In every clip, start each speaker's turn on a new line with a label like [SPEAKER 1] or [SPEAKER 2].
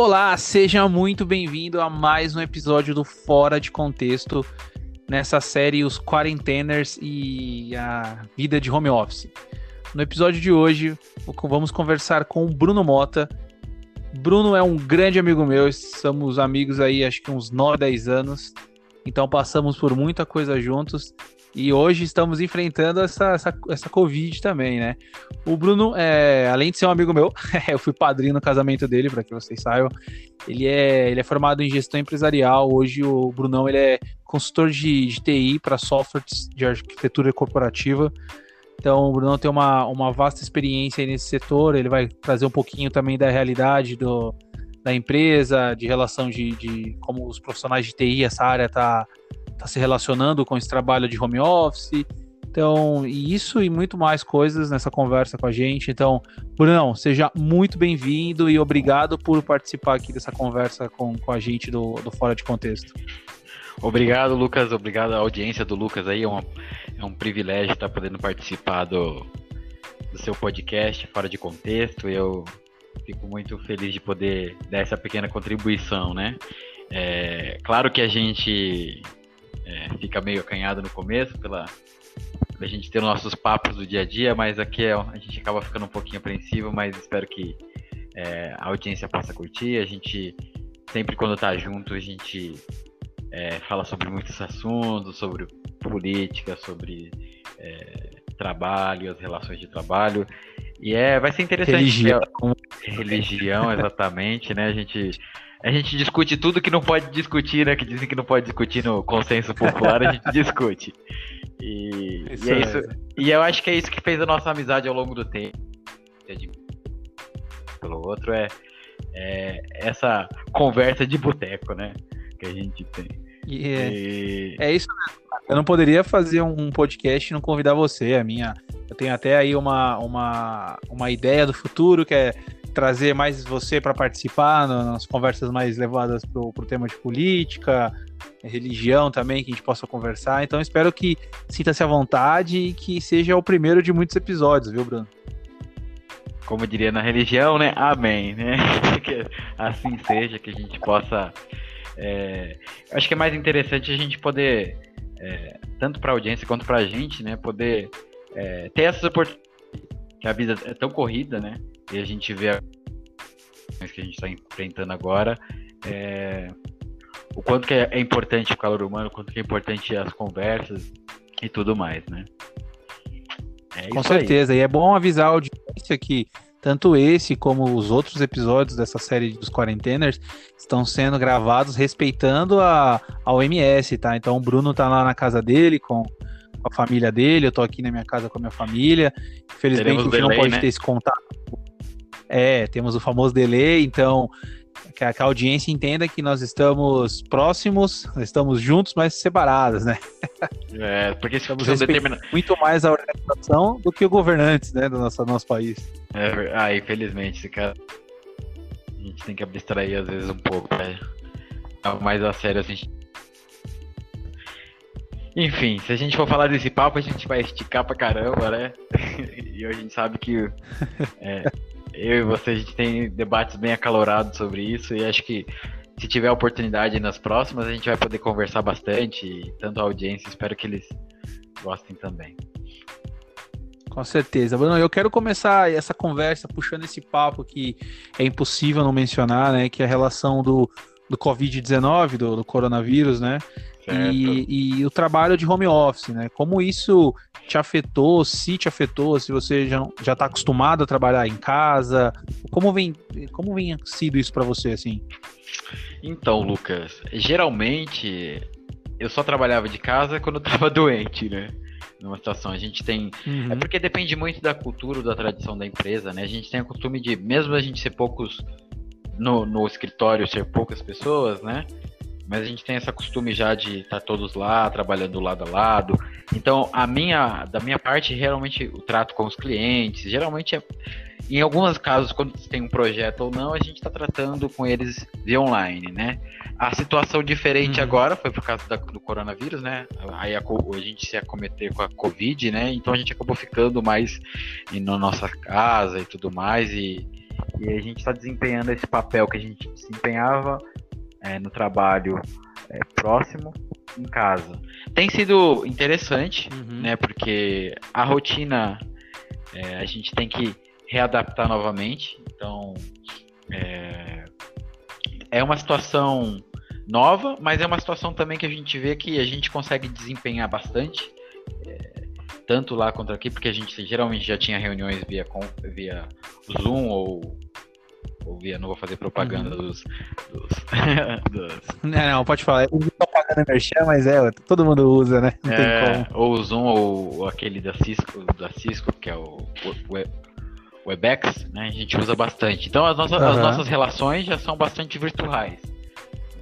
[SPEAKER 1] Olá, seja muito bem-vindo a mais um episódio do Fora de Contexto, nessa série Os Quarenteners e a Vida de Home Office. No episódio de hoje, vamos conversar com o Bruno Mota. Bruno é um grande amigo meu, somos amigos aí acho que uns 9, 10 anos, então passamos por muita coisa juntos e hoje estamos enfrentando essa, essa, essa Covid também, né? O Bruno, é, além de ser um amigo meu, eu fui padrinho no casamento dele, para que vocês saibam. Ele é, ele é formado em gestão empresarial. Hoje o Brunão ele é consultor de, de TI para softwares de arquitetura corporativa. Então o Brunão tem uma, uma vasta experiência nesse setor. Ele vai trazer um pouquinho também da realidade do, da empresa, de relação de, de como os profissionais de TI, essa área está tá se relacionando com esse trabalho de home office. Então, isso e muito mais coisas nessa conversa com a gente. Então, Brunão, seja muito bem-vindo e obrigado por participar aqui dessa conversa com, com a gente do, do Fora de Contexto.
[SPEAKER 2] Obrigado, Lucas. Obrigado à audiência do Lucas aí. É, uma, é um privilégio estar podendo participar do, do seu podcast Fora de Contexto. Eu fico muito feliz de poder dar essa pequena contribuição, né? É, claro que a gente é, fica meio acanhado no começo pela a gente ter nossos papos do dia a dia, mas aqui é, a gente acaba ficando um pouquinho apreensivo, mas espero que é, a audiência possa curtir. A gente sempre quando tá junto a gente é, fala sobre muitos assuntos, sobre política, sobre é, trabalho, as relações de trabalho. E é, vai ser interessante.
[SPEAKER 1] Religião.
[SPEAKER 2] Religião, exatamente, né? A gente a gente discute tudo que não pode discutir, né? Que dizem que não pode discutir no consenso popular, a gente discute. E, isso e é, isso. E eu acho que é isso que fez a nossa amizade ao longo do tempo. Pelo outro é, é essa conversa de boteco, né? Que a gente tem.
[SPEAKER 1] E é, e... é isso mesmo. Eu não poderia fazer um podcast e não convidar você. A minha, eu tenho até aí uma, uma, uma ideia do futuro que é trazer mais você para participar nas conversas mais levadas para o tema de política, religião também, que a gente possa conversar. Então espero que sinta-se à vontade e que seja o primeiro de muitos episódios, viu, Bruno?
[SPEAKER 2] Como diria na religião, né? Amém, né? que assim seja, que a gente possa. É... Acho que é mais interessante a gente poder, é, tanto para a audiência quanto para a gente, né? Poder é, ter essas oportunidades. Que a vida é tão corrida, né? E a gente vê a que a gente está enfrentando agora, é, o quanto que é, é, importante o calor humano, o quanto que é importante as conversas e tudo mais, né?
[SPEAKER 1] É Com certeza, aí. e é bom avisar a audiência que tanto esse como os outros episódios dessa série dos Quarenteners estão sendo gravados respeitando a, a OMS, tá? Então o Bruno tá lá na casa dele com a família dele, eu tô aqui na minha casa com a minha família. Infelizmente Teremos a gente delay, não pode né? ter esse contato é, temos o famoso delay, então que a, que a, audiência entenda que nós estamos próximos, estamos juntos, mas separados, né?
[SPEAKER 2] É, porque
[SPEAKER 1] estamos determinando muito mais a organização do que o governantes, né, do nosso, nosso país.
[SPEAKER 2] É, ah, infelizmente, esse cara a gente tem que abstrair às vezes um pouco, né? Mais a sério, assim. Enfim, se a gente for falar desse papo, a gente vai esticar pra caramba, né? e a gente sabe que é, eu e você, a gente tem debates bem acalorados sobre isso e acho que se tiver oportunidade nas próximas, a gente vai poder conversar bastante, tanto a audiência, espero que eles gostem também.
[SPEAKER 1] Com certeza. Bruno, eu quero começar essa conversa puxando esse papo que é impossível não mencionar, né? Que é a relação do, do Covid-19, do, do coronavírus, né? E, e, o trabalho de home office, né? Como isso te afetou, se te afetou, se você já já está acostumado a trabalhar em casa, como vem como vem sido isso para você assim?
[SPEAKER 2] Então, Lucas, geralmente eu só trabalhava de casa quando eu estava doente, né? Numa situação, a gente tem. Uhum. É porque depende muito da cultura, da tradição da empresa, né? A gente tem o costume de, mesmo a gente ser poucos no, no escritório, ser poucas pessoas, né? Mas a gente tem esse costume já de estar tá todos lá, trabalhando lado a lado. Então, a minha, da minha parte, realmente o trato com os clientes, geralmente é, em alguns casos, quando tem um projeto ou não, a gente está tratando com eles via online, né? A situação diferente uhum. agora foi por causa da, do coronavírus, né? Aí a, a, gente se acometeu com a Covid, né? Então a gente acabou ficando mais na nossa casa e tudo mais. E, E a gente está desempenhando esse papel que a gente desempenhava é, no trabalho é, próximo em casa. Tem sido interessante, uhum. né? Porque a rotina é, a gente tem que readaptar novamente. Então é, é uma situação nova, mas é uma situação também que a gente vê que a gente consegue desempenhar bastante. É, tanto lá quanto aqui, porque a gente geralmente já tinha reuniões via, via Zoom ou ouvia, não vou fazer propaganda uhum. dos, dos,
[SPEAKER 1] dos, Não, não, pode falar. Eu uso propaganda merchan, mas é, todo mundo usa, né? Não é, tem
[SPEAKER 2] como. Ou o Zoom ou aquele da Cisco, da Cisco, que é o, o Webex, né? A gente usa bastante. Então as nossas, uhum. as nossas relações já são bastante virtuais.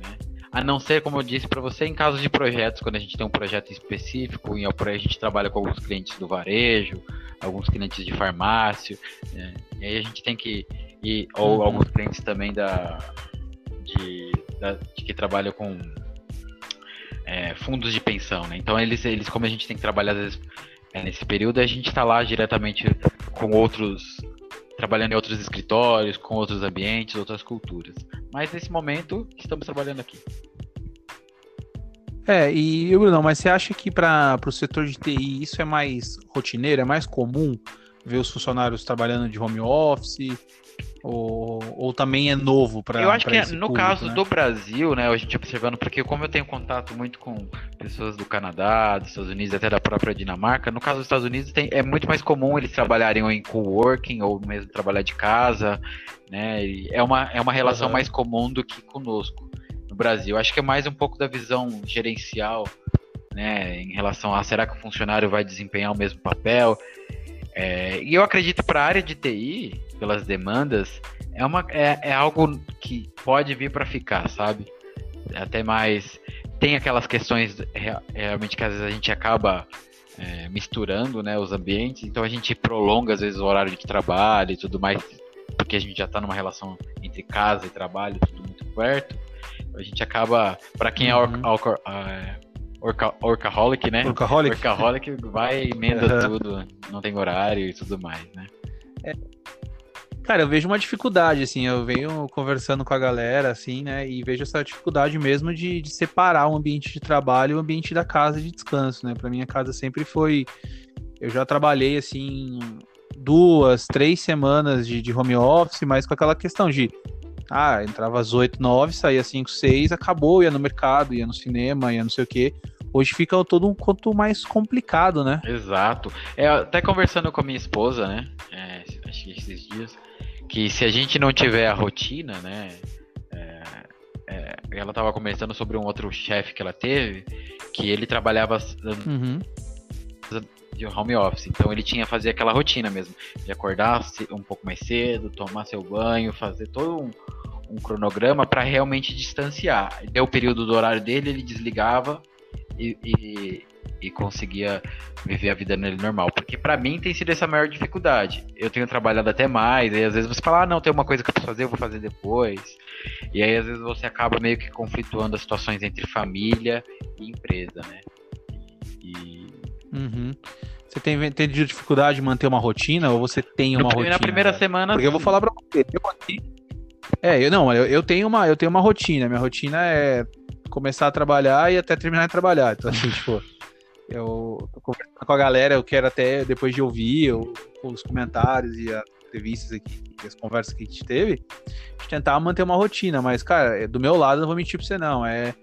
[SPEAKER 2] Né? A não ser, como eu disse para você, em casos de projetos, quando a gente tem um projeto específico, em a gente trabalha com alguns clientes do varejo, alguns clientes de farmácia, né? e aí a gente tem que e, ou uhum. alguns clientes também da, de, da, de que trabalham com é, fundos de pensão, né? Então eles, eles, como a gente tem que trabalhar às vezes é, nesse período, a gente está lá diretamente com outros, trabalhando em outros escritórios, com outros ambientes, outras culturas. Mas nesse momento estamos trabalhando aqui.
[SPEAKER 1] É, e Bruno, mas você acha que para o setor de TI isso é mais rotineiro, é mais comum ver os funcionários trabalhando de home office? Ou, ou também é novo para
[SPEAKER 2] Eu acho que
[SPEAKER 1] é,
[SPEAKER 2] no
[SPEAKER 1] público,
[SPEAKER 2] caso
[SPEAKER 1] né?
[SPEAKER 2] do Brasil, né, a gente observando, porque como eu tenho contato muito com pessoas do Canadá, dos Estados Unidos, até da própria Dinamarca, no caso dos Estados Unidos tem, é muito mais comum eles trabalharem em coworking ou mesmo trabalhar de casa, né? é uma, é uma relação uhum. mais comum do que conosco no Brasil. Acho que é mais um pouco da visão gerencial, né, em relação a será que o funcionário vai desempenhar o mesmo papel? É, e eu acredito para a área de TI, pelas demandas, é, uma, é, é algo que pode vir para ficar, sabe? Até mais. Tem aquelas questões realmente que às vezes a gente acaba é, misturando né, os ambientes, então a gente prolonga às vezes o horário de trabalho e tudo mais, porque a gente já está numa relação entre casa e trabalho, tudo muito perto. A gente acaba, para quem é, uhum. é orca, orcaholic, né?
[SPEAKER 1] Orcaholic.
[SPEAKER 2] Orcaholic vai emenda uhum. tudo, não tem horário e tudo mais, né?
[SPEAKER 1] É. Cara, eu vejo uma dificuldade, assim, eu venho conversando com a galera, assim, né, e vejo essa dificuldade mesmo de, de separar o ambiente de trabalho e o ambiente da casa de descanso, né? Pra minha casa sempre foi. Eu já trabalhei, assim, duas, três semanas de, de home office, mas com aquela questão de. Ah, entrava às 8, 9, saía às 5, 6, acabou, ia no mercado, ia no cinema, ia não sei o quê. Hoje fica todo um quanto mais complicado, né?
[SPEAKER 2] Exato. É, até conversando com a minha esposa, né? É, acho que esses dias, que se a gente não tiver a rotina, né? É, é, ela estava conversando sobre um outro chefe que ela teve, que ele trabalhava uhum. de home office, então ele tinha fazer aquela rotina mesmo, de acordar um pouco mais cedo, tomar seu banho, fazer todo um, um cronograma para realmente distanciar. Deu o período do horário dele, ele desligava e, e, e conseguia viver a vida nele normal. Porque para mim tem sido essa maior dificuldade. Eu tenho trabalhado até mais, e às vezes você fala, ah, não, tem uma coisa que eu preciso fazer, eu vou fazer depois. E aí às vezes você acaba meio que conflituando as situações entre família e empresa, né?
[SPEAKER 1] E. Uhum. Você tem, tem dificuldade de manter uma rotina ou você tem uma no, rotina?
[SPEAKER 2] Na primeira semana.
[SPEAKER 1] Porque eu vou falar pra você, eu aqui. É, eu não, eu, eu, tenho uma, eu tenho uma rotina. Minha rotina é começar a trabalhar e até terminar de trabalhar. Então, assim, tipo, eu tô conversando com a galera, eu quero até, depois de ouvir os comentários e as entrevistas aqui, as conversas que a gente teve, tentar manter uma rotina. Mas, cara, é, do meu lado, não vou mentir pra você, não. É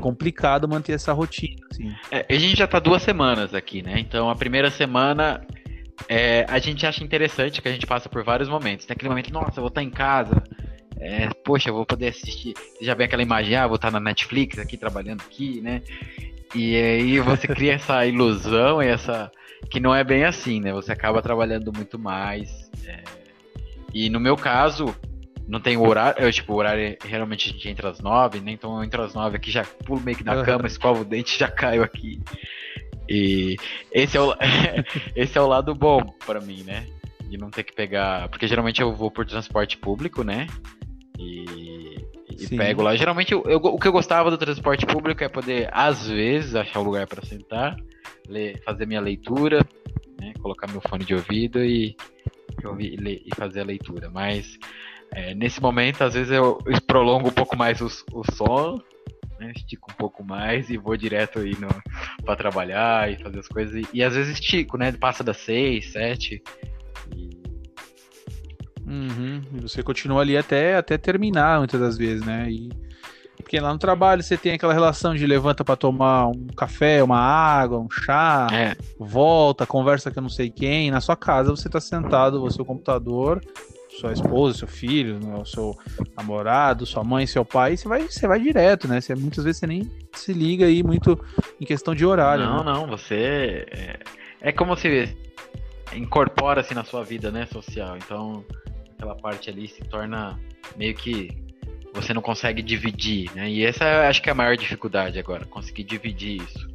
[SPEAKER 1] complicado manter essa rotina, assim.
[SPEAKER 2] É, a gente já tá duas semanas aqui, né? Então, a primeira semana é, a gente acha interessante que a gente passa por vários momentos. Tem aquele momento, nossa, eu vou estar em casa, é, poxa, eu vou poder assistir. Você já vê aquela imagem, ah, vou estar na Netflix aqui trabalhando aqui, né? E aí você cria essa ilusão e essa. que não é bem assim, né? Você acaba trabalhando muito mais. É... E no meu caso, não tem horário. Eu, tipo, o horário realmente a gente entra às nove, né? Então eu entro às nove aqui, já pulo meio que na cama, escovo o dente já caio aqui. E esse é o, esse é o lado bom para mim, né? De não ter que pegar. Porque geralmente eu vou por transporte público, né? E, e pego lá. Geralmente, eu, eu, o que eu gostava do transporte público é poder, às vezes, achar um lugar para sentar, ler, fazer minha leitura, né, colocar meu fone de ouvido e, e, ler, e fazer a leitura. Mas É, nesse momento, às vezes eu prolongo um pouco mais o, o sono, né? Estico um pouco mais e vou direto aí para trabalhar e fazer as coisas. E, e, às vezes estico, né? Passa das seis, sete. E...
[SPEAKER 1] Uhum. E você continua ali até, até terminar, muitas das vezes, né? E... Porque lá no trabalho você tem aquela relação de levanta para tomar um café, uma água, um chá, é. volta, conversa com não sei quem. Na sua casa você está sentado, você o computador, sua esposa, seu filho, né, o seu namorado, sua mãe, seu pai, você vai, você vai direto, né? Você, muitas vezes você nem se liga aí muito em questão de horário.
[SPEAKER 2] Não,
[SPEAKER 1] né?
[SPEAKER 2] não, você. É, é como se incorpora-se na sua vida, né, social. Então, aquela parte ali se torna meio que você não consegue dividir, né? E essa acho que é a maior dificuldade agora, conseguir dividir isso.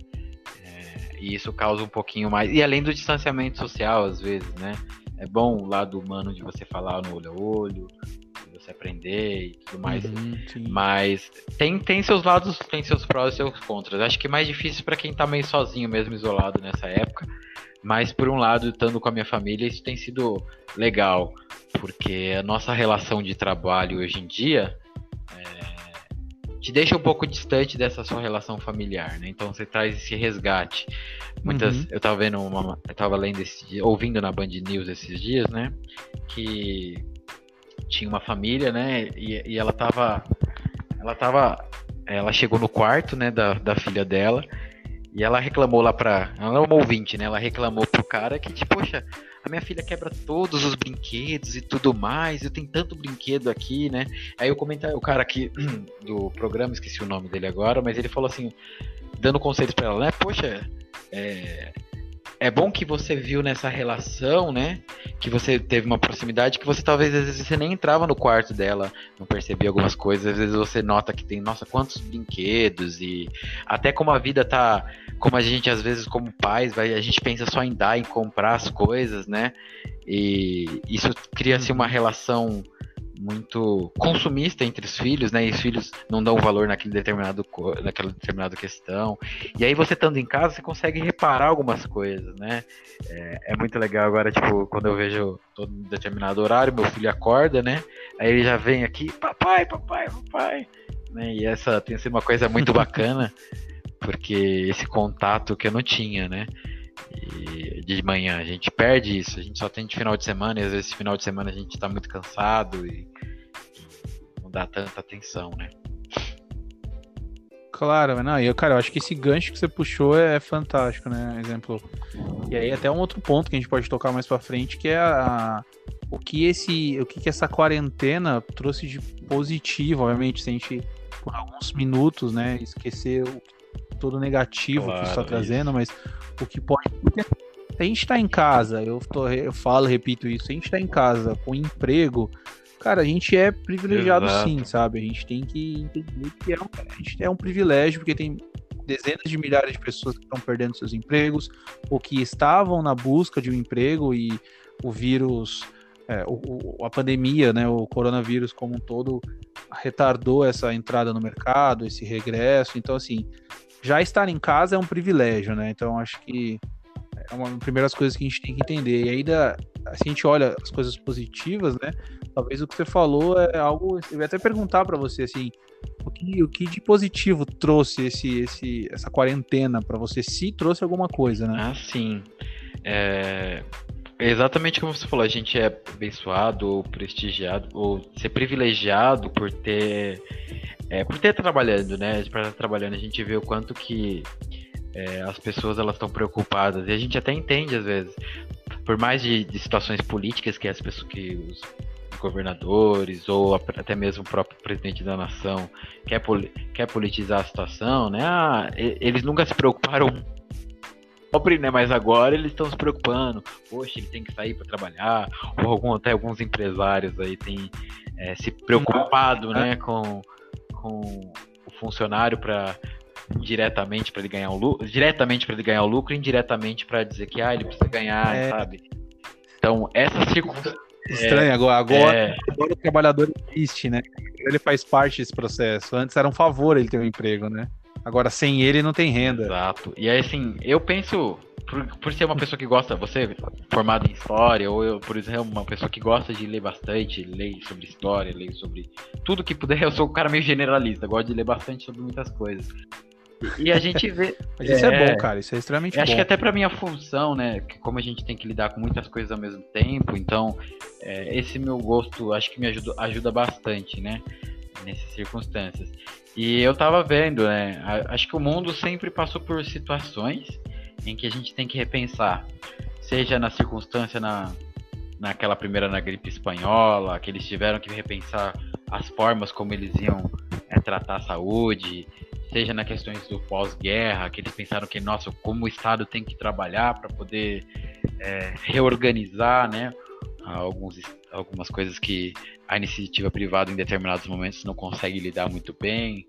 [SPEAKER 2] É, e isso causa um pouquinho mais. E além do distanciamento social, às vezes, né? É bom o lado humano de você falar no olho a olho, de você aprender e tudo mais. Uhum, mas tem, tem seus lados, tem seus prós e seus contras. Acho que é mais difícil para quem tá meio sozinho mesmo, isolado nessa época. Mas por um lado, estando com a minha família, isso tem sido legal, porque a nossa relação de trabalho hoje em dia é, te deixa um pouco distante dessa sua relação familiar, né? Então você traz esse resgate. Muitas, uhum. eu tava vendo uma, eu tava lendo esse, ouvindo na Band News esses dias, né, que tinha uma família, né, e, e ela tava, ela tava, ela chegou no quarto, né, da, da filha dela e ela reclamou lá pra, ela é uma ouvinte, né, ela reclamou pro cara que, tipo, poxa, a minha filha quebra todos os brinquedos e tudo mais, eu tenho tanto brinquedo aqui, né? Aí eu comentei, o cara aqui do programa, esqueci o nome dele agora, mas ele falou assim, dando conselhos para ela, né? Poxa, é, é bom que você viu nessa relação, né? Que você teve uma proximidade que você talvez às vezes você nem entrava no quarto dela, não percebia algumas coisas, às vezes você nota que tem, nossa, quantos brinquedos e até como a vida tá, como a gente às vezes como pais, vai, a gente pensa só em dar, em comprar as coisas, né? E isso cria assim uma uhum. relação muito consumista entre os filhos, né? E os filhos não dão valor naquele determinado naquela determinada questão. E aí você estando em casa, você consegue reparar algumas coisas, né? É, é muito legal agora, tipo, quando eu vejo todo determinado horário, meu filho acorda, né? Aí ele já vem aqui, papai, papai, papai. Né? E essa tem sido uma coisa muito bacana, porque esse contato que eu não tinha, né? De manhã a gente perde isso, a gente só tem de final de semana e às vezes final de semana a gente está muito cansado e, não dá tanta atenção, né?
[SPEAKER 1] Claro, não, e eu, cara, eu acho que esse gancho que você puxou é fantástico, né? Exemplo. E aí até um outro ponto que a gente pode tocar mais para frente, que é a, o que esse, o que, que essa quarentena trouxe de positivo, obviamente, se a gente por alguns minutos, né, esquecer o todo negativo claro, que está trazendo, mas o que pode. Porque a gente está em casa, eu, tô, eu falo, repito isso, a gente está em casa com emprego, cara, a gente é privilegiado Exato. sim, sabe? A gente tem que entender que é um, a gente é um privilégio, porque tem dezenas de milhares de pessoas que estão perdendo seus empregos, ou que estavam na busca de um emprego e o vírus. É, o, a pandemia, né, o coronavírus como um todo retardou essa entrada no mercado, esse regresso. Então, assim, já estar em casa é um privilégio, né? Então acho que é uma das primeiras coisas que a gente tem que entender. E ainda, se a gente olha as coisas positivas, né? Talvez o que você falou é algo. Eu ia até perguntar para você assim, o que, o que de positivo trouxe esse, esse, essa quarentena para você? Se trouxe alguma coisa, né?
[SPEAKER 2] Ah, sim. É, exatamente como você falou, a gente é abençoado ou prestigiado ou ser privilegiado por ter é, por ter trabalhando, né? Estar trabalhando, a gente vê o quanto que é, as pessoas elas estão preocupadas e a gente até entende às vezes, por mais de, de situações políticas que as pessoas que os governadores ou até mesmo o próprio presidente da nação quer, quer politizar a situação, né? Ah, eles nunca se preocuparam pobre, né? Mas agora eles estão se preocupando. Poxa, ele tem que sair para trabalhar. Ou algum, até alguns empresários aí têm é, se preocupado, né? Com, com o funcionário para diretamente para ele ganhar o lucro, diretamente para ele ganhar o lucro, indiretamente para dizer que ah, ele precisa ganhar, é... sabe? Então, essa circunstância
[SPEAKER 1] Estranho, é, agora, agora, é... agora o trabalhador existe, né? Ele faz parte desse processo. Antes era um favor ele ter um emprego, né? Agora sem ele não tem renda.
[SPEAKER 2] Exato. E aí assim, eu penso, por, por ser uma pessoa que gosta, você formado em história, ou eu, por exemplo, uma pessoa que gosta de ler bastante, ler sobre história, ler sobre tudo que puder, eu sou um cara meio generalista, gosto de ler bastante sobre muitas coisas. E a gente vê.
[SPEAKER 1] Mas isso é, é bom, cara, isso é extremamente
[SPEAKER 2] acho
[SPEAKER 1] bom.
[SPEAKER 2] Acho que até pra minha função, né, que como a gente tem que lidar com muitas coisas ao mesmo tempo, então é, esse meu gosto acho que me ajuda, ajuda bastante, né, nessas circunstâncias. E eu tava vendo, né, acho que o mundo sempre passou por situações em que a gente tem que repensar, seja na circunstância na, naquela primeira na gripe espanhola, que eles tiveram que repensar as formas como eles iam é, tratar a saúde, seja na questões do pós-guerra, que eles pensaram que, nossa, como o Estado tem que trabalhar para poder é, reorganizar, né, alguns, algumas coisas que a iniciativa privada em determinados momentos não consegue lidar muito bem,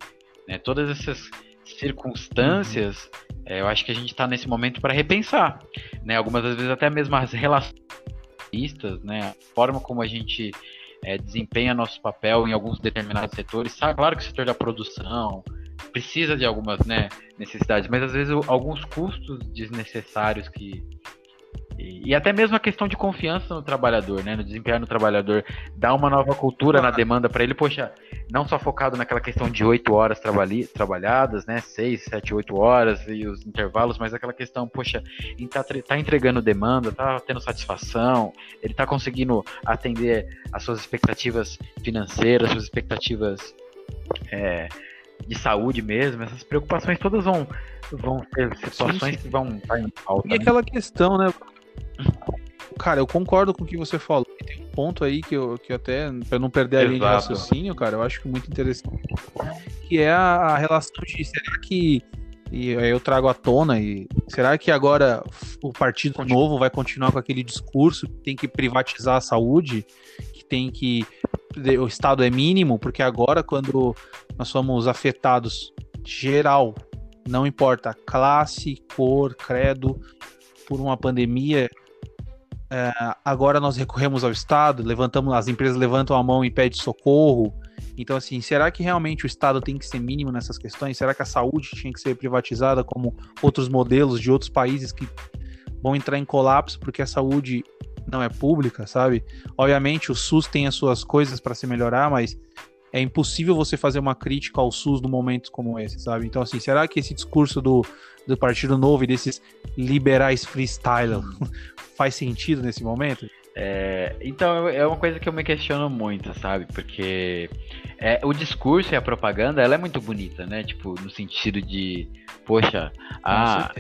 [SPEAKER 2] né, todas essas circunstâncias, é, eu acho que a gente está nesse momento para repensar, né? Algumas das vezes até mesmo as relações, né? A forma como a gente é, desempenha nosso papel em alguns determinados setores. Sabe, claro que o setor da produção precisa de algumas né, necessidades, mas às vezes alguns custos desnecessários que e, até mesmo a questão de confiança no trabalhador, né? No desempenho do trabalhador, dá uma nova cultura na demanda para ele, poxa, não só focado naquela questão de oito horas trabalhi, trabalhadas, né? Seis, sete, oito horas e os intervalos, mas aquela questão, poxa, tá, tá entregando demanda, tá tendo satisfação, ele tá conseguindo atender às suas expectativas financeiras, suas expectativas é, de saúde mesmo, essas preocupações todas vão, vão ter situações que vão estar em
[SPEAKER 1] falta. E né? aquela questão, né? Cara, eu concordo com o que você falou. Tem um ponto aí que eu, que eu até, para não perder a linha de raciocínio, cara, eu acho muito interessante. Que é a, a relação de será que. E aí eu trago à tona, e será que agora o Partido Novo vai continuar com aquele discurso que tem que privatizar a saúde, que tem que. O Estado é mínimo, porque agora, quando nós somos afetados geral, não importa classe, cor, credo, por uma pandemia, é, agora nós recorremos ao Estado, levantamos, as empresas levantam a mão e pedem socorro. Então, assim, será que realmente o Estado tem que ser mínimo nessas questões? Será que a saúde tinha que ser privatizada como outros modelos de outros países que vão entrar em colapso porque a saúde não é pública, sabe? Obviamente o SUS tem as suas coisas para se melhorar, mas é impossível você fazer uma crítica ao SUS num momento como esse, sabe? Então, assim, será que esse discurso do, do Partido Novo e desses liberais freestyle faz sentido nesse momento?
[SPEAKER 2] É, então, é uma coisa que eu me questiono muito, sabe? Porque é, o discurso e a propaganda, ela é muito bonita, né? Tipo, no sentido de, poxa, ah,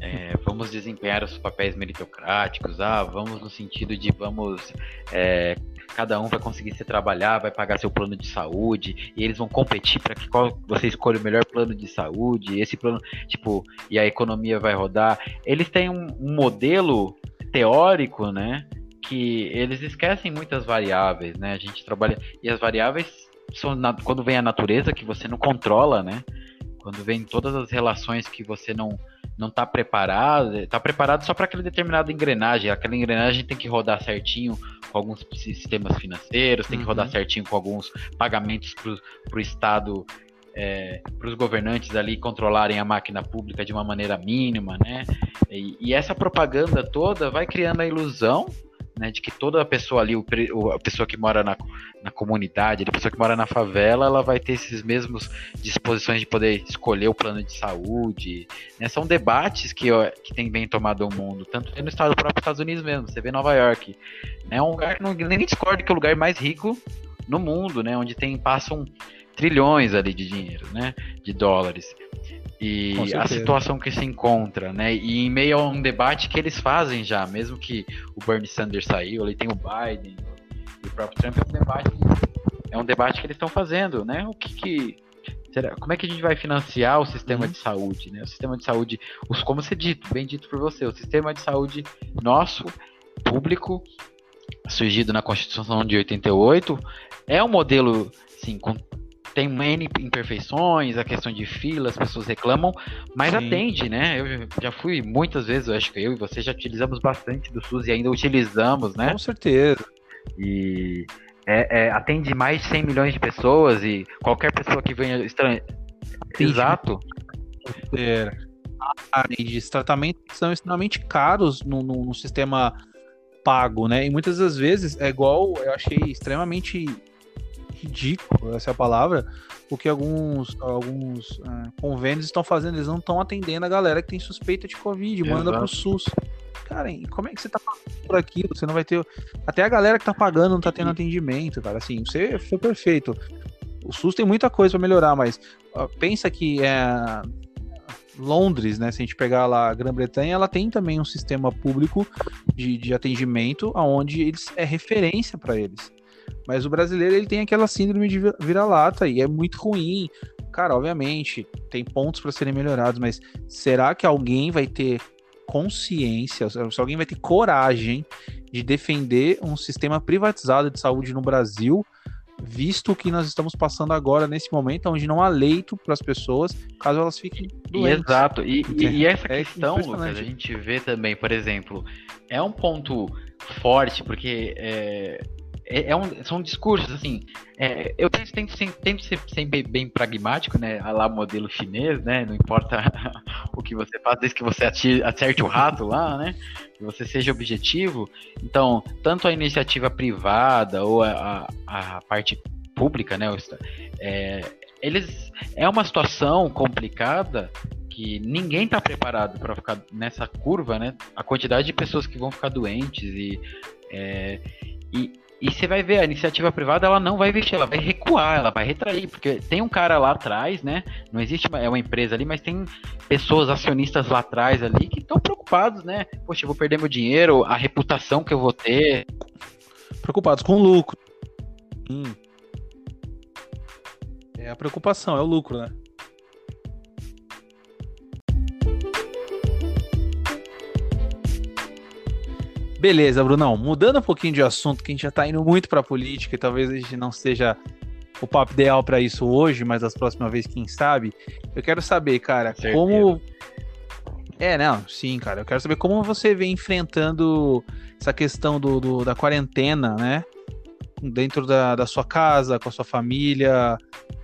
[SPEAKER 2] é, vamos desempenhar os papéis meritocráticos, ah, vamos no sentido de vamos é, cada um vai conseguir se trabalhar, vai pagar seu plano de saúde, e eles vão competir para que qual, você escolha o melhor plano de saúde, esse plano, tipo, e a economia vai rodar. Eles têm um, um modelo teórico, né? Que eles esquecem muitas variáveis, né? A gente trabalha. E as variáveis são na, quando vem a natureza que você não controla, né? Quando vem todas as relações que você não não está preparado, está preparado só para aquela determinada engrenagem. Aquela engrenagem tem que rodar certinho com alguns sistemas financeiros, tem que rodar uhum. certinho com alguns pagamentos para o Estado, é, para os governantes ali controlarem a máquina pública de uma maneira mínima, né? E, e essa propaganda toda vai criando a ilusão né, de que toda pessoa ali, o, a pessoa que mora na, na comunidade, a pessoa que mora na favela, ela vai ter esses mesmos disposições de poder escolher o plano de saúde. Né? São debates que, que tem bem tomado o mundo, tanto no estado próprio Estados Unidos mesmo. Você vê Nova York, né? É um lugar que não, nem discordo que é o lugar mais rico no mundo, né? Onde tem passam trilhões ali de dinheiro, né? De dólares e a situação que se encontra, né? E em meio a um debate que eles fazem já, mesmo que o Bernie Sanders saiu, ali tem o Biden e o próprio Trump, é um debate, é um debate que eles estão fazendo, né? O que, que será, como é que a gente vai financiar o sistema uhum. de saúde, né? O sistema de saúde, os, como você dito, bem dito por você, o sistema de saúde nosso, público, surgido na Constituição de 88, é um modelo, sim, com tem N imperfeições, a questão de fila, as pessoas reclamam, mas Sim. atende, né? Eu já fui muitas vezes, eu acho que eu e você já utilizamos bastante do SUS e ainda utilizamos, né?
[SPEAKER 1] Com certeza.
[SPEAKER 2] E é, é, atende mais de 100 milhões de pessoas e qualquer pessoa que venha estranha. Exato.
[SPEAKER 1] É. de tratamento que são extremamente caros no, no, no, sistema pago, né? E muitas das vezes é igual, eu achei extremamente ridículo, essa é a palavra, o que alguns, alguns uh, convênios estão fazendo, eles não estão atendendo a galera que tem suspeita de Covid, Exato. manda pro SUS. Cara, como é que você tá pagando por aquilo? Você não vai ter. Até a galera que tá pagando não tá tendo atendimento, cara. Assim, você foi perfeito. O SUS tem muita coisa para melhorar, mas uh, pensa que é. Londres, né? Se a gente pegar lá a Grã-Bretanha, ela tem também um sistema público de, de atendimento onde eles é referência para eles. Mas o brasileiro ele tem aquela síndrome de vira-lata e é muito ruim. Cara, obviamente, tem pontos para serem melhorados, mas será que alguém vai ter consciência, se alguém vai ter coragem de defender um sistema privatizado de saúde no Brasil, visto o que nós estamos passando agora nesse momento, onde não há leito para as pessoas, caso elas fiquem doentes.
[SPEAKER 2] Exato. E, e, e essa é questão, Lucas, a gente vê também, por exemplo, é um ponto forte, porque é, é, é um, são discursos, assim, é, eu tento, tento, tento ser sempre bem pragmático, né, lá modelo chinês, né, não importa o que você faz, desde que você acerte o rato lá, né, que você seja objetivo, então, tanto a iniciativa privada ou a, a, a parte pública, né, é, eles, é uma situação complicada que ninguém está preparado para ficar nessa curva, né? A quantidade de pessoas que vão ficar doentes e, é, e e você vai ver, a iniciativa privada ela não vai investir, ela vai recuar, ela vai retrair, porque tem um cara lá atrás, né? Não existe uma, é uma empresa ali, mas tem pessoas acionistas lá atrás ali que estão preocupados, né? Poxa, eu vou perder meu dinheiro, a reputação que eu vou ter.
[SPEAKER 1] Preocupados com o lucro. Hum. É a preocupação, é o lucro, né? Beleza, Brunão. Mudando um pouquinho de assunto, que a gente já tá indo muito pra política e talvez a gente não seja o papo ideal para isso hoje, mas as próximas vezes, quem sabe. Eu quero saber, cara, como. É, não, sim, cara. Eu quero saber como você vem enfrentando essa questão do, do da quarentena, né? Dentro da, da sua casa, com a sua família.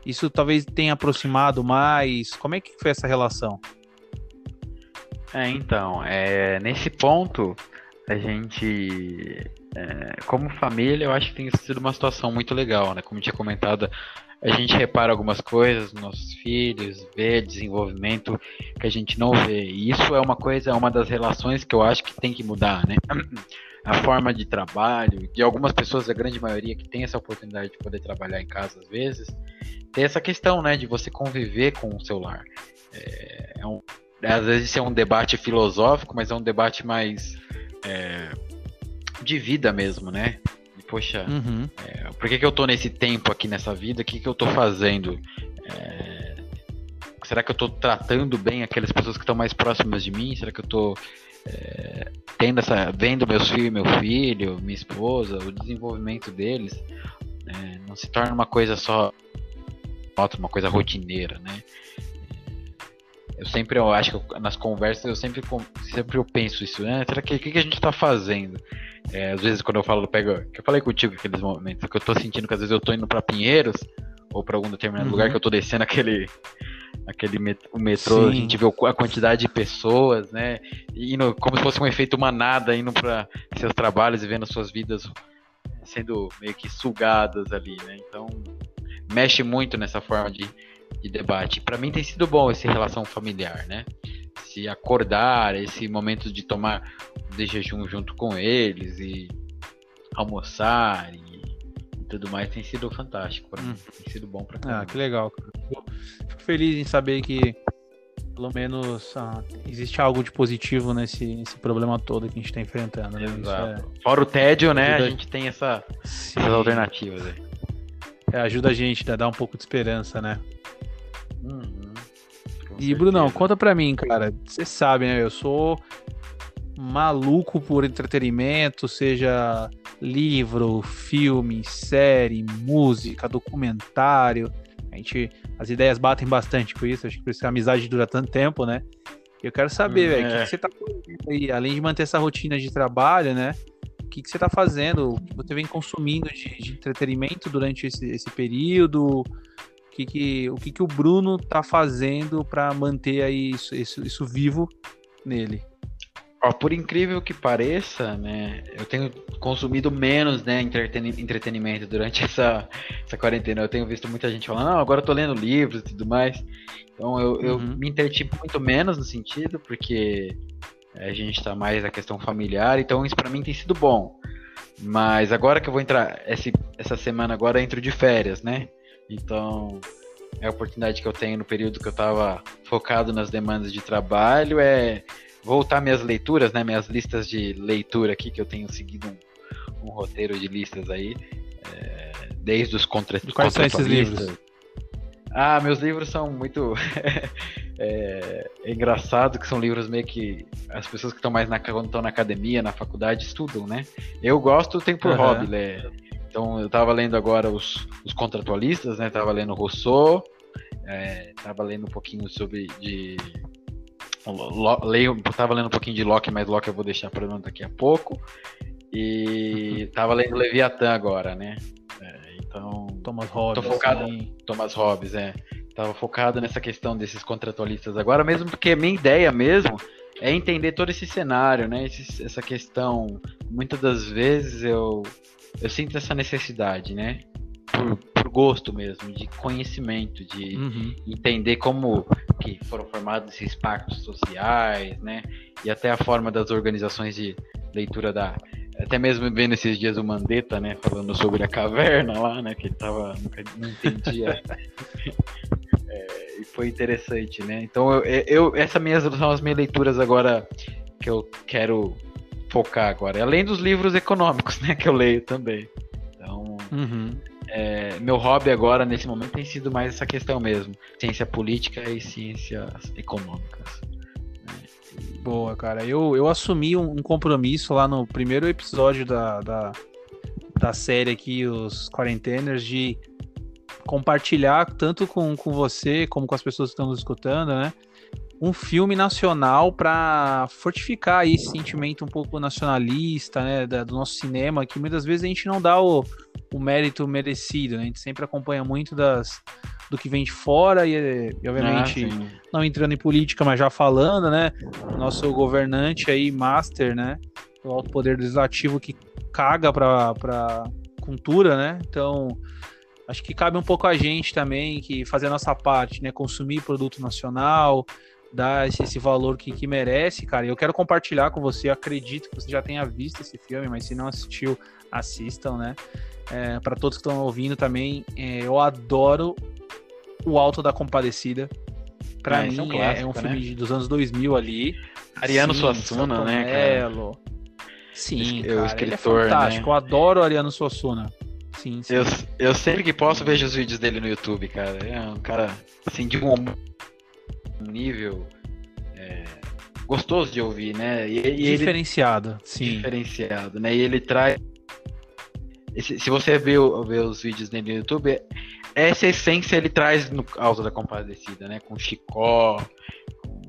[SPEAKER 1] Isso talvez tenha aproximado mais. Como é que foi essa relação?
[SPEAKER 2] É, então, é, nesse ponto, a gente, é, como família, eu acho que tem sido uma situação muito legal, né? Como tinha comentado, a gente repara algumas coisas nos nossos filhos, vê desenvolvimento que a gente não vê. E isso é uma coisa, é uma das relações que eu acho que tem que mudar, né? A forma de trabalho, de algumas pessoas, a grande maioria que tem essa oportunidade de poder trabalhar em casa às vezes, tem essa questão, né, de você conviver com o celular. É, é um, às vezes isso é um debate filosófico, mas é um debate mais é, de vida mesmo, né? E, poxa, uhum. é, por que, que eu tô nesse tempo aqui nessa vida? O que, que eu tô fazendo? É, será que eu tô tratando bem aquelas pessoas que estão mais próximas de mim? Será que eu tô é, tendo essa, vendo meus filhos, meu filho, minha esposa, o desenvolvimento deles? É, não se torna uma coisa só uma coisa rotineira, né? Eu sempre, eu acho que nas conversas, eu sempre, sempre eu penso isso, né? Será que o que, que, a gente tá fazendo? É, às vezes quando eu falo, eu pego, que eu falei contigo aqueles momentos, que eu tô sentindo que às vezes eu tô indo para Pinheiros, ou para algum determinado uhum. lugar que eu tô descendo aquele aquele met o metrô, Sim. a gente vê a quantidade de pessoas, né? Indo como se fosse um efeito manada indo para seus trabalhos e vendo suas vidas sendo meio que sugadas ali, né? Então mexe muito nessa forma de de debate. Para mim tem sido bom esse relação familiar, né? Se acordar, esse momento de tomar de jejum junto com eles e almoçar e, e tudo mais tem sido fantástico para hum. mim. Tem sido bom para
[SPEAKER 1] Ah, que legal. Fico feliz em saber que pelo menos ah, existe algo de positivo nesse, nesse problema todo que a gente está enfrentando. Né?
[SPEAKER 2] É... Fora o tédio, né? Ajuda... A gente tem essa, essas alternativas aí.
[SPEAKER 1] É, ajuda a gente a dar um pouco de esperança, né? Uhum, e, Brunão, conta pra mim, cara. Você sabe, né? Eu sou maluco por entretenimento, seja livro, filme, série, música, documentário. A gente, as ideias batem bastante com isso, acho que por isso que a amizade dura tanto tempo, né? Eu quero saber, velho, o que, é. que, você tá fazendo aí, além de manter essa rotina de trabalho, né? O que, que você tá fazendo? O que você vem consumindo de, de entretenimento durante esse, esse período? Que, que, o que, que o Bruno tá fazendo para manter aí isso, isso, isso vivo nele?
[SPEAKER 2] Ó, por incrível que pareça, né, eu tenho consumido menos, né, entretenimento durante essa, essa quarentena. Eu tenho visto muita gente falando, não, agora eu tô lendo livros e tudo mais. Então eu, uhum. eu me entreti muito menos no sentido, porque a gente tá mais na questão familiar, então isso para mim tem sido bom. Mas agora que eu vou entrar, esse, essa semana agora eu entro de férias, né? Então é a oportunidade que eu tenho no período que eu tava focado nas demandas de trabalho, é voltar minhas leituras, né, minhas listas de leitura aqui, que eu tenho seguido um, um roteiro de listas aí, é, desde os contra
[SPEAKER 1] Quais são esses livros?
[SPEAKER 2] Ah, meus livros são muito é, é, engraçado que são livros meio que as pessoas que estão mais na, quando estão na academia, na faculdade, estudam, né? Eu gosto, tenho por uhum. hobby, né? Então eu estava lendo agora os, os contratualistas, né? Tava lendo Rousseau, é, tava lendo um pouquinho sobre de leio, tava lendo um pouquinho de Locke, mas Locke eu vou deixar para daqui a pouco. E tava lendo Leviatã agora, né? É, então.
[SPEAKER 1] Thomas Hobbes.
[SPEAKER 2] Tô focado em Thomas Hobbes, é. Tava focado nessa questão desses contratualistas agora, mesmo porque a minha ideia mesmo é entender todo esse cenário, né? Esse, essa questão. Muitas das vezes eu, eu sinto essa necessidade, né? Por, por gosto mesmo, de conhecimento, de uhum. entender como que foram formados esses pactos sociais, né? E até a forma das organizações de leitura da. Até mesmo vendo esses dias o Mandetta, né? Falando sobre a caverna lá, né? Que ele tava. Nunca, não entendia. é, e foi interessante, né? Então, eu, eu, essas minhas são as minhas leituras agora que eu quero focar agora. Além dos livros econômicos, né? Que eu leio também. Então. Uhum é, meu hobby agora, nesse momento, tem sido mais essa questão mesmo: ciência política e ciências econômicas.
[SPEAKER 1] Boa, cara. Eu, eu assumi um, compromisso lá no primeiro episódio da, da, da série aqui, os Quarenteners, de compartilhar tanto com, com você como com as pessoas que estão nos escutando, né? Um filme nacional para fortificar esse sentimento um pouco nacionalista, né? Da, do nosso cinema, que muitas vezes a gente não dá o, o mérito merecido. Né? A gente sempre acompanha muito das, do que vem de fora e, e obviamente, ah, não entrando em política, mas já falando, né? O nosso governante aí, master, né? O alto poder legislativo que caga pra, pra cultura, né? Então, acho que cabe um pouco a gente também que fazer a nossa parte, né? Consumir produto nacional, dar esse, esse valor que, que merece, cara. E eu quero compartilhar com você, acredito que você já tenha visto esse filme, mas se não assistiu, assistam, né? É, para todos que estão ouvindo também, é, eu adoro O Alto da Compadecida. Para é, mim é um, clássico, é um filme né? dos anos 2000 ali.
[SPEAKER 2] Ariano Sim, Suassuna, né, cara?
[SPEAKER 1] Sim, cara, escritor, ele é fantástico. Né? Eu adoro Ariano Suassuna. Sim, sim.
[SPEAKER 2] Eu, eu sempre que posso vejo os vídeos dele no YouTube, cara. É um cara, assim, de um nível é, gostoso de ouvir, né?
[SPEAKER 1] E, e diferenciado,
[SPEAKER 2] ele,
[SPEAKER 1] sim.
[SPEAKER 2] Diferenciado, né? E ele traz esse, se você ver, ver, os vídeos dele no YouTube, essa essência ele traz no Alto da Compadecida, né? Com Chicó, com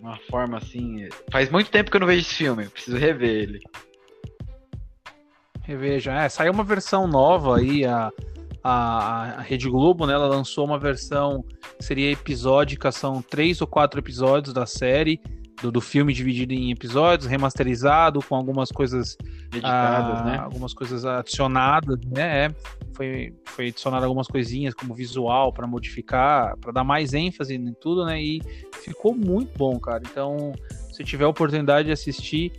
[SPEAKER 2] uma forma assim. Faz muito tempo que eu não vejo esse filme, preciso rever ele.
[SPEAKER 1] Reveja. É, saiu uma versão nova aí, a, a, a Rede Globo, né? Ela lançou uma versão seria episódica, são três ou quatro episódios da série do, do filme dividido em episódios, remasterizado, com algumas coisas
[SPEAKER 2] Editadas,
[SPEAKER 1] ah,
[SPEAKER 2] né?
[SPEAKER 1] Algumas coisas adicionadas, né? É, foi, foi adicionado algumas coisinhas como visual para modificar, para dar mais ênfase em tudo, né? E ficou muito bom, cara. Então, se tiver a oportunidade de assistir,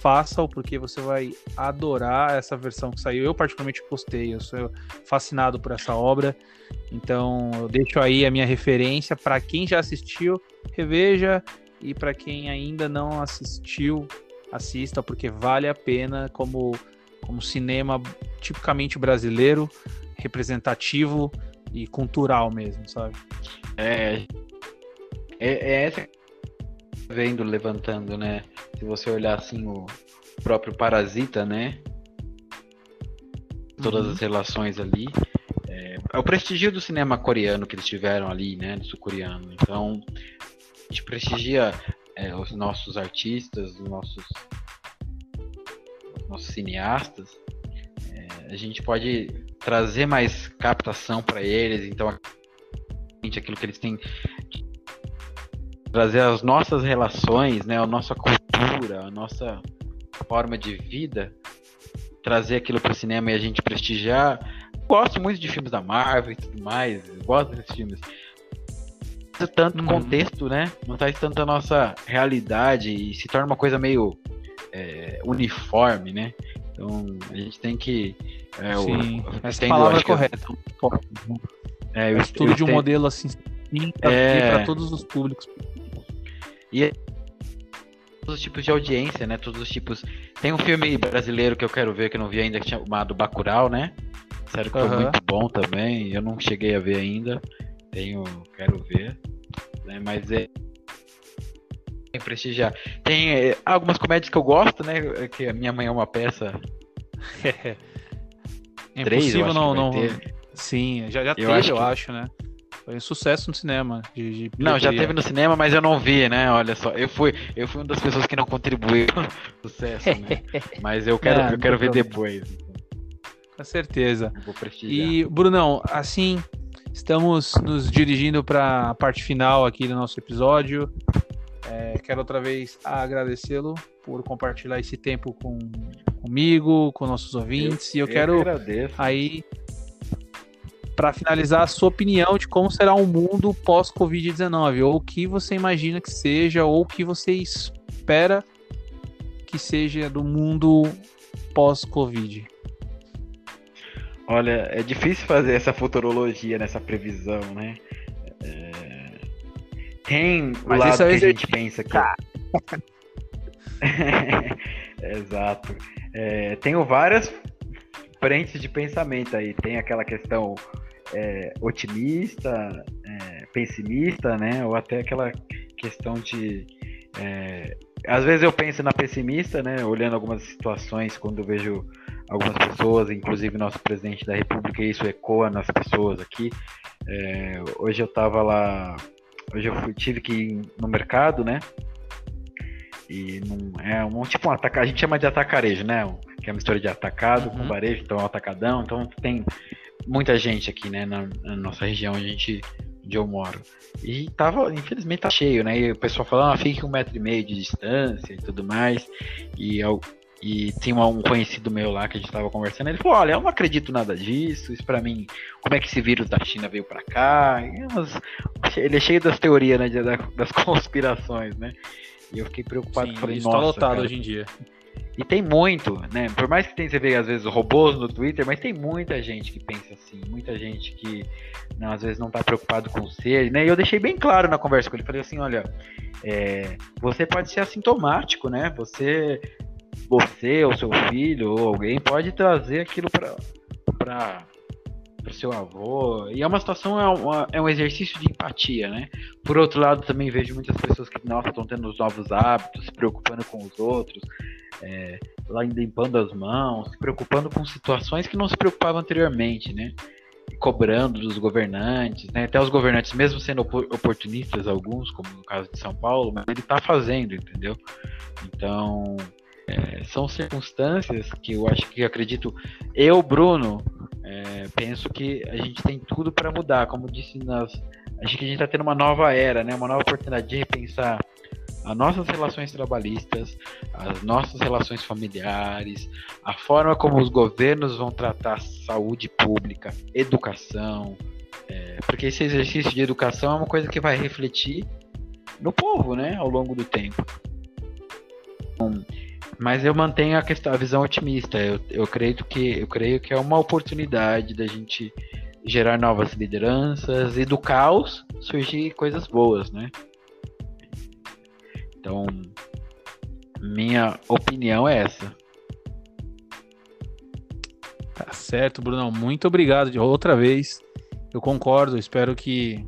[SPEAKER 1] faça-o, porque você vai adorar essa versão que saiu. Eu, particularmente, gostei, eu sou fascinado por essa obra. Então, eu deixo aí a minha referência para quem já assistiu, reveja e para quem ainda não assistiu, assista, porque vale a pena como, como cinema tipicamente brasileiro, representativo e cultural mesmo, sabe?
[SPEAKER 2] É, é, é essa vendo levantando, né? Se você olhar assim o próprio Parasita, né? Todas uhum. as relações ali. É, é, o prestígio do cinema coreano que eles tiveram ali, né? Sul-coreano. Então, a gente prestigia é, os nossos artistas, os nossos, os nossos cineastas, é, a gente pode trazer mais captação para eles. Então, aquilo que eles têm trazer as nossas relações, né, a nossa cultura, a nossa forma de vida, trazer aquilo para o cinema e a gente prestigiar. Gosto muito de filmes da Marvel e tudo mais, gosto desses filmes. Tanto uhum. contexto, né? Não traz tanto a nossa realidade e se torna uma coisa meio é, uniforme, né? Então a gente tem que. É,
[SPEAKER 1] Sim, o, essa palavra é correta. É, o estudo de um modelo assim para é... todos os públicos.
[SPEAKER 2] E todos os tipos de audiência, né? Todos os tipos. Tem um filme brasileiro que eu quero ver que eu não vi ainda, que é chamado Bacurau, né? Sério que uhum. foi muito bom também. Eu não cheguei a ver ainda. Tenho, quero ver. Né? Mas é tem prestigiar. Tem é, algumas comédias que eu gosto, né? Que a minha mãe é uma peça.
[SPEAKER 1] é Três, impossível não, não. Sim, já, já eu teve, acho eu que... acho, né? Foi um sucesso no cinema. De, de
[SPEAKER 2] não, já teve no cinema, mas eu não vi, né? Olha só, eu fui, eu fui uma das pessoas que não contribuiu sucesso, né? mas eu quero, é, eu quero ver depois.
[SPEAKER 1] Com certeza. E, Brunão, assim, estamos nos dirigindo para a parte final aqui do nosso episódio. É, quero outra vez agradecê-lo por compartilhar esse tempo com, comigo, com nossos ouvintes. Eu, e eu, quero aí para finalizar, a sua opinião de como será o mundo pós-Covid-19, ou o que você imagina que seja, ou o que você espera que seja do mundo pós-Covid.
[SPEAKER 2] Olha, é difícil fazer essa futurologia nessa previsão, né? É... Tem o Mas lado que a gente pensa que. Exato. É, tenho várias frentes de pensamento aí. Tem aquela questão é, otimista, é, pessimista, né? Ou até aquela questão de. É, às vezes eu penso na pessimista, né? Olhando algumas situações, quando eu vejo algumas pessoas, inclusive nosso presidente da República, e isso ecoa nas pessoas aqui. É, hoje eu estava lá, hoje eu fui, tive que ir no mercado, né? E não, é um tipo um ataque, a gente chama de atacarejo, né? Que é uma história de atacado uhum. com varejo, então é um atacadão, então tem muita gente aqui, né, na, na nossa região, a gente, onde eu moro. E tava, infelizmente tá cheio, né? E o pessoal falando, ah, fique um metro e meio de distância e tudo mais. E, eu, e tinha um conhecido meu lá que a gente tava conversando, ele falou, olha, eu não acredito nada disso, isso para mim, como é que esse vírus da China veio para cá? ele é cheio das teorias, né, das conspirações, né? E eu fiquei preocupado, Sim, falei, nossa, tá lotado
[SPEAKER 1] cara, hoje em dia.
[SPEAKER 2] E tem muito, né? Por mais que tenha, você vê às vezes robôs no Twitter, mas tem muita gente que pensa assim, muita gente que não, às vezes não está preocupado com o ser, né? E eu deixei bem claro na conversa com ele, falei assim, olha, é, você pode ser assintomático, né? Você, você ou seu filho ou alguém pode trazer aquilo para para para seu avô. E é uma situação, é, uma, é um exercício de empatia, né? Por outro lado, também vejo muitas pessoas que, nossa, estão tendo os novos hábitos, se preocupando com os outros é, lá limpando as mãos, se preocupando com situações que não se preocupavam anteriormente, né? cobrando dos governantes, né? Até os governantes, mesmo sendo oportunistas alguns, como no caso de São Paulo, mas ele está fazendo, entendeu? Então, é, são circunstâncias que eu acho que acredito, eu, Bruno, é, penso que a gente tem tudo para mudar, como disse nas, acho que a gente está tendo uma nova era, né? Uma nova oportunidade de repensar as nossas relações trabalhistas, as nossas relações familiares, a forma como os governos vão tratar saúde pública, educação, é, porque esse exercício de educação é uma coisa que vai refletir no povo, né, ao longo do tempo. Bom, mas eu mantenho a questão, a visão otimista. Eu, eu creio que eu creio que é uma oportunidade da gente gerar novas lideranças e do caos surgir coisas boas, né? Então, minha opinião é essa.
[SPEAKER 1] Tá certo, Brunão. Muito obrigado de outra vez. Eu concordo. Espero que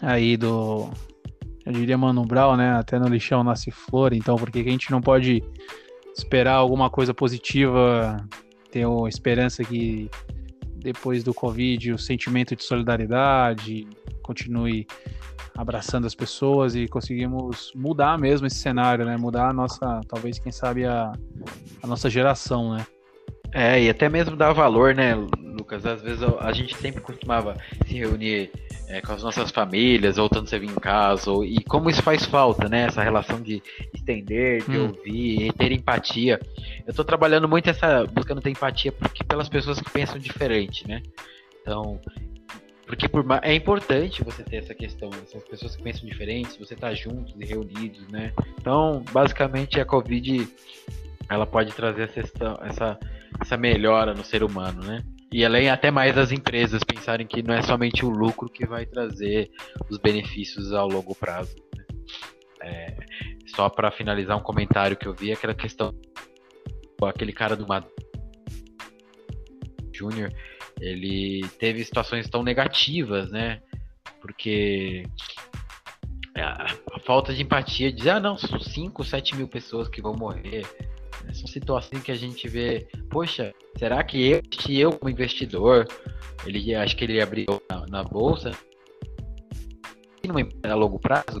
[SPEAKER 1] aí do. Eu diria Mano Brown, né? Até no lixão nasce flor. Então, por que a gente não pode esperar alguma coisa positiva? Tenho esperança que depois do Covid o sentimento de solidariedade continue abraçando as pessoas e conseguimos mudar mesmo esse cenário, né? Mudar a nossa, talvez, quem sabe, a, a nossa geração, né?
[SPEAKER 2] É, e até mesmo dar valor, né, Lucas. Às vezes a gente sempre costumava se reunir é, com as nossas famílias, voltando você vir em casa, ou, e como isso faz falta, né? Essa relação de estender, de hum. ouvir, ter empatia. Eu estou trabalhando muito essa, buscando ter empatia porque pelas pessoas que pensam diferente, né? Então, porque por, é importante você ter essa questão, essas pessoas que pensam diferentes, você tá juntos e reunidos, né? Então, basicamente, a Covid ela pode trazer essa, essa, essa melhora no ser humano, né? E além até mais as empresas pensarem que não é somente o lucro que vai trazer os benefícios ao longo prazo. Né? É, só para finalizar um comentário que eu vi, aquela questão, aquele cara do Júnior, ele teve situações tão negativas, né? Porque a, a falta de empatia diz, ah não, são 5, 7 mil pessoas que vão morrer. São situações que a gente vê, poxa, será que eu, se eu como investidor, ele acho que ele abriu na, na bolsa, a longo prazo,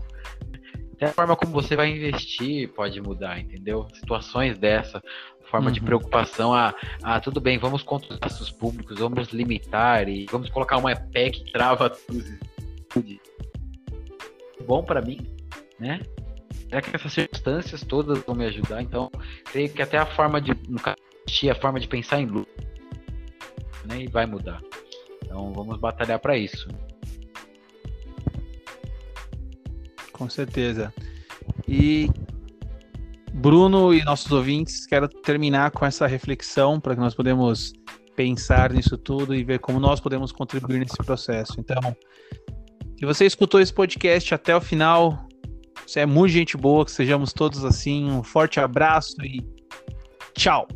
[SPEAKER 2] até a forma como você vai investir pode mudar, entendeu? Situações dessa, forma uhum. de preocupação, ah, ah, tudo bem, vamos contra os gastos públicos, vamos limitar e vamos colocar uma PEC que trava tudo. Bom para mim, né? Será que essas circunstâncias todas vão me ajudar? Então, creio que até a forma de, no caso, a forma de pensar em luta, né, e vai mudar. Então, vamos batalhar para isso.
[SPEAKER 1] Com certeza. E Bruno e nossos ouvintes, quero terminar com essa reflexão para que nós podemos pensar nisso tudo e ver como nós podemos contribuir nesse processo. Então, se você escutou esse podcast até o final, você é muito gente boa, que sejamos todos assim. Um forte abraço e tchau!